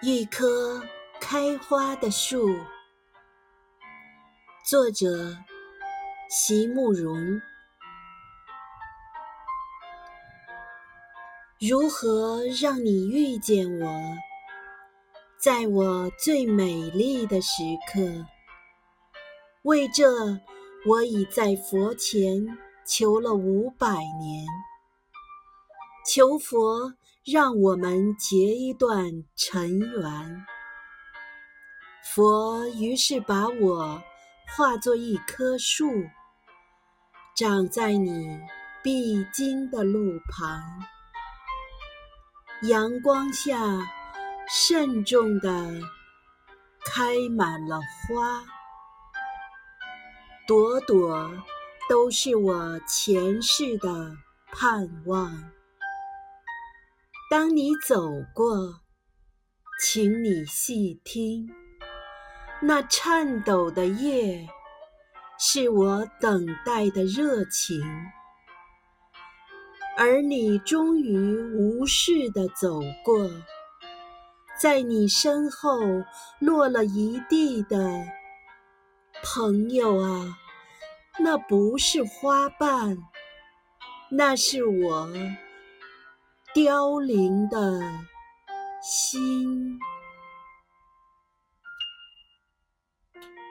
一棵开花的树，作者席慕容。如何让你遇见我，在我最美丽的时刻？为这，我已在佛前求了五百年，求佛。让我们结一段尘缘。佛于是把我化作一棵树，长在你必经的路旁，阳光下慎重地开满了花，朵朵都是我前世的盼望。当你走过，请你细听，那颤抖的叶，是我等待的热情。而你终于无视的走过，在你身后落了一地的朋友啊，那不是花瓣，那是我。凋零的心。